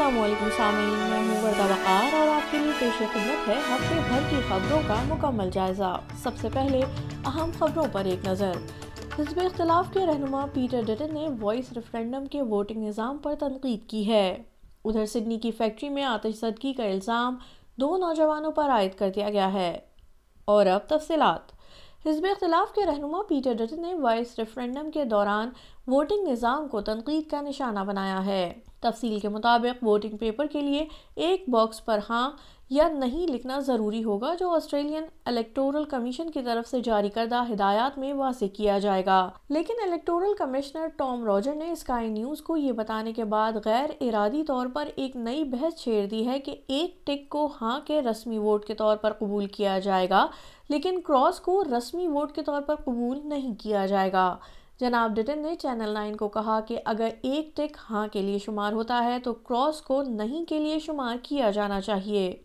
السلام علیکم، سامعین، میں ہوں وردہ وقار اور آپ کے لیے پیش خدمت ہے ہفتے بھر کی خبروں کا مکمل جائزہ۔ سب سے پہلے اہم خبروں پر ایک نظر۔ حزب اختلاف کے رہنما پیٹر ڈٹن نے وائس ریفرینڈم کے ووٹنگ نظام پر تنقید کی ہے۔ ادھر سڈنی کی فیکٹری میں آتش زدگی کا الزام دو نوجوانوں پر عائد کر دیا گیا ہے۔ اور اب تفصیلات۔ حزب اختلاف کے رہنما پیٹر ڈٹن نے وائس ریفرینڈم کے دوران ووٹنگ نظام کو تنقید کا نشانہ بنایا ہے۔ تفصیل کے مطابق ووٹنگ پیپر کے لیے ایک باکس پر ہاں یا نہیں لکھنا ضروری ہوگا جو آسٹریلین الیکٹورل کمیشن کی طرف سے جاری کردہ ہدایات میں واضح کیا جائے گا۔ لیکن الیکٹورل کمشنر ٹام روجر نے اسکائی نیوز کو یہ بتانے کے بعد غیر ارادی طور پر ایک نئی بحث چھیڑ دی ہے کہ ایک ٹک کو ہاں کے رسمی ووٹ کے طور پر قبول کیا جائے گا، لیکن کراس کو رسمی ووٹ کے طور پر قبول نہیں کیا جائے گا۔ جناب ڈٹن نے چینل نائن کو کہا کہ اگر ایک ٹک ہاں کے لیے شمار ہوتا ہے تو کراس کو نہیں کے لیے شمار کیا جانا چاہیے۔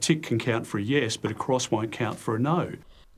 Tick count for yes but a cross won't count for no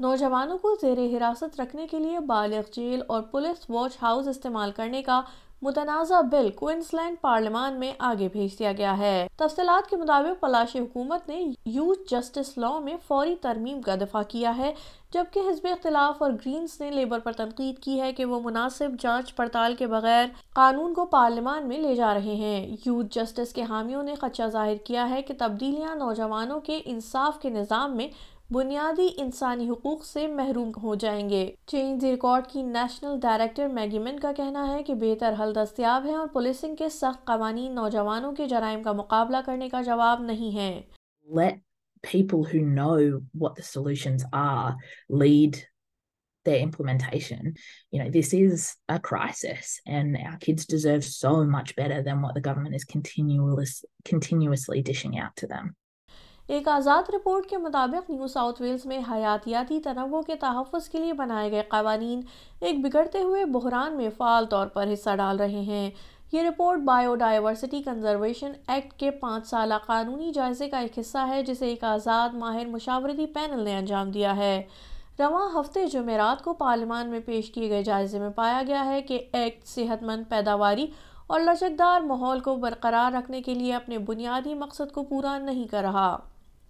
نوجوانوں کو زیر حراست رکھنے کے لیے بالغ جیل اور پولیس واچ ہاؤس استعمال کرنے کا متنازع بل کوئنسلینڈ پارلیمان میں آگے بھیج دیا گیا ہے۔ تفصیلات کے مطابق پلاشی حکومت نے یوتھ جسٹس لا میں فوری ترمیم کا دفاع کیا ہے، جبکہ حزب اختلاف اور گرینز نے لیبر پر تنقید کی ہے کہ وہ مناسب جانچ پڑتال کے بغیر قانون کو پارلیمان میں لے جا رہے ہیں۔ یوتھ جسٹس کے حامیوں نے خدشہ ظاہر کیا ہے کہ تبدیلیاں نوجوانوں کے انصاف کے نظام میں بنیادی انسانی حقوق سے محروم ہو جائیں گے چینج ریکارڈ کی نیشنل ڈائریکٹر میگیمن کا کہنا ہے کہ بہتر حل دستیاب ہے اور پولیسنگ کے سخت قوانین نوجوانوں کے جرائم کا مقابلہ کرنے کا جواب نہیں ہے let people who know what the solutions are lead their implementation. You know, this is a crisis and our kids deserve so much better than what the government is continuous, continuously dishing out to them. ایک آزاد report کے مطابق new south Wales میں حیاتیاتی تنوع کے تحفظ کے لیے بنائے گئے قوانین ایک بگڑتے ہوئے بحران میں فعال طور پر حصہ ڈال رہے ہیں۔ یہ report bio diversity conservation act کے پانچ سالہ قانونی جائزے کا ایک حصہ ہے، جسے ایک آزاد ماہر مشاورتی پینل نے انجام دیا ہے۔ رواں ہفتے جمعرات کو پارلیمان میں پیش کیے گئے جائزے میں پایا گیا ہے کہ ایکٹ صحت مند پیداواری اور لچکدار ماحول کو برقرار رکھنے کے لیے اپنے بنیادی مقصد کو پورا نہیں کر رہا۔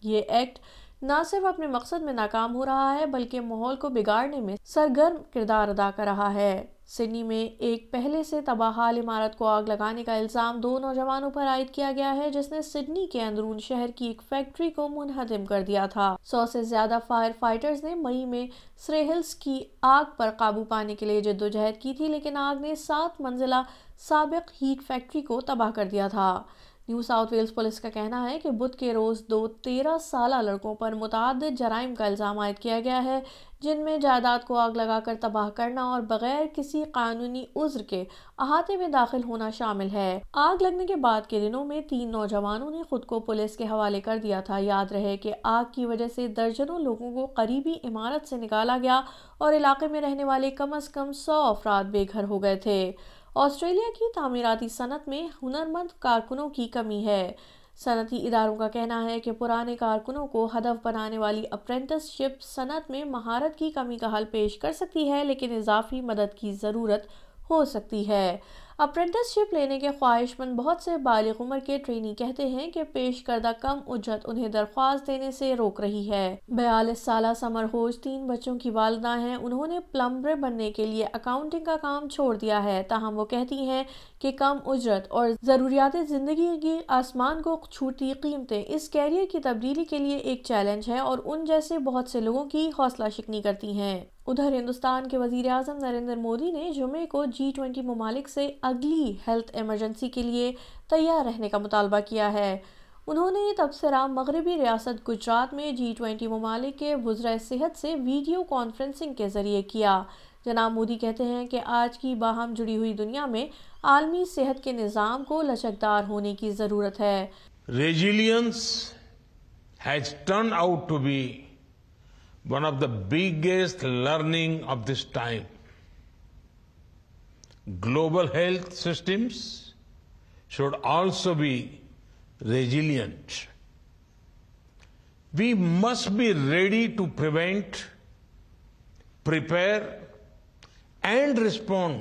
یہ ایکٹ نہ صرف اپنے مقصد میں ناکام ہو رہا ہے، بلکہ ماحول کو بگاڑنے میں سرگرم کردار ادا کر رہا ہے۔ سڈنی میں ایک پہلے سے تباہ حال عمارت کو آگ لگانے کا الزام دو نوجوانوں پر عائد کیا گیا ہے، جس نے سڈنی کے اندرون شہر کی ایک فیکٹری کو منہدم کر دیا تھا۔ سو سے زیادہ فائر فائٹرز نے مئی میں سریہلز کی آگ پر قابو پانے کے لیے جدوجہد کی تھی، لیکن آگ نے سات منزلہ سابق ہیٹ فیکٹری کو تباہ کر دیا تھا۔ نیو ساؤتھ ویلز پولیس کا کہنا ہے کہ بدھ کے روز دو تیرہ سالہ لڑکوں پر متعدد جرائم کا الزام عائد کیا گیا ہے، جن میں جائیداد کو آگ لگا کر تباہ کرنا اور بغیر کسی قانونی عذر کے احاطے میں داخل ہونا شامل ہے۔ آگ لگنے کے بعد کے دنوں میں تین نوجوانوں نے خود کو پولیس کے حوالے کر دیا تھا۔ یاد رہے کہ آگ کی وجہ سے درجنوں لوگوں کو قریبی عمارت سے نکالا گیا اور علاقے میں رہنے والے کم از کم سو افراد بے گھر ہو گئے تھے۔ آسٹریلیا کی تعمیراتی صنعت میں ہنرمند کارکنوں کی کمی ہے۔ صنعتی اداروں کا کہنا ہے کہ پرانے کارکنوں کو ہدف بنانے والی اپرینٹس شپ صنعت میں مہارت کی کمی کا حل پیش کر سکتی ہے، لیکن اضافی مدد کی ضرورت ہو سکتی ہے۔ اپرینٹس شپ لینے کے خواہش مند بہت سے بالغ عمر کے ٹرینی کہتے ہیں کہ پیش کردہ کم اجرت انہیں درخواست دینے سے روک رہی ہے۔ بیالیس سالہ سمر ہوج تین بچوں کی والدہ ہیں۔ انہوں نے پلمبر بننے کے لیے اکاؤنٹنگ کا کام چھوڑ دیا ہے۔ تاہم وہ کہتی ہیں کہ کم اجرت اور ضروریات زندگی کی آسمان کو چھوٹی قیمتیں اس کیریئر کی تبدیلی کے لیے ایک چیلنج ہے اور ان جیسے بہت سے لوگوں کی حوصلہ شکنی کرتی ہیں۔ ادھر ہندوستان کے وزیر اعظم نریندر مودی نے جمعے کو جی ٹوینٹی ممالک سے اگلی ہیلتھ ایمرجنسی کے لیے تیار رہنے کا مطالبہ کیا ہے۔ انہوں نے تبصرہ مغربی ریاست گجرات میں جی ٹوینٹی ممالک کے وزرائے صحت سے ویڈیو کانفرنسنگ کے ذریعے کیا۔ جناب مودی کہتے ہیں کہ آج کی باہم جڑی ہوئی دنیا میں عالمی صحت کے نظام کو لچکدار ہونے کی ضرورت ہے۔ Resilience has turn out to be one of the biggest learning of this time global health systems should also be resilient we must be ready to prevent prepare and respond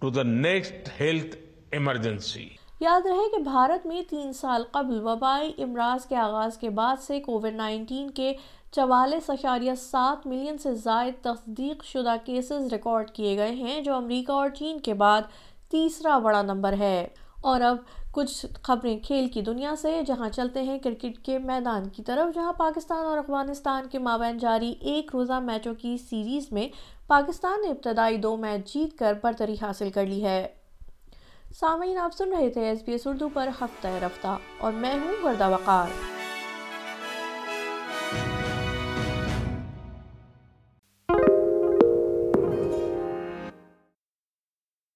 to the next health emergency یاد رہے کہ بھارت میں تین سال قبل وبائی امراض کے آغاز کے بعد سے کووڈ نائنٹین کے چوالیس اشاریہ سات ملین سے زائد تصدیق شدہ کیسز ریکارڈ کیے گئے ہیں جو امریکہ اور چین کے بعد تیسرا بڑا نمبر ہے۔ اور اب کچھ خبریں کھیل کی دنیا سے، جہاں چلتے ہیں کرکٹ کے میدان کی طرف، جہاں پاکستان اور افغانستان کے مابین جاری ایک روزہ میچوں کی سیریز میں پاکستان نے ابتدائی دو میچ جیت کر برتری حاصل کر لی ہے۔ سامعین، آپ سن رہے تھے ایس بی ایس اردو پر ہفتہ رفتہ اور میں ہوں وردہ وقار۔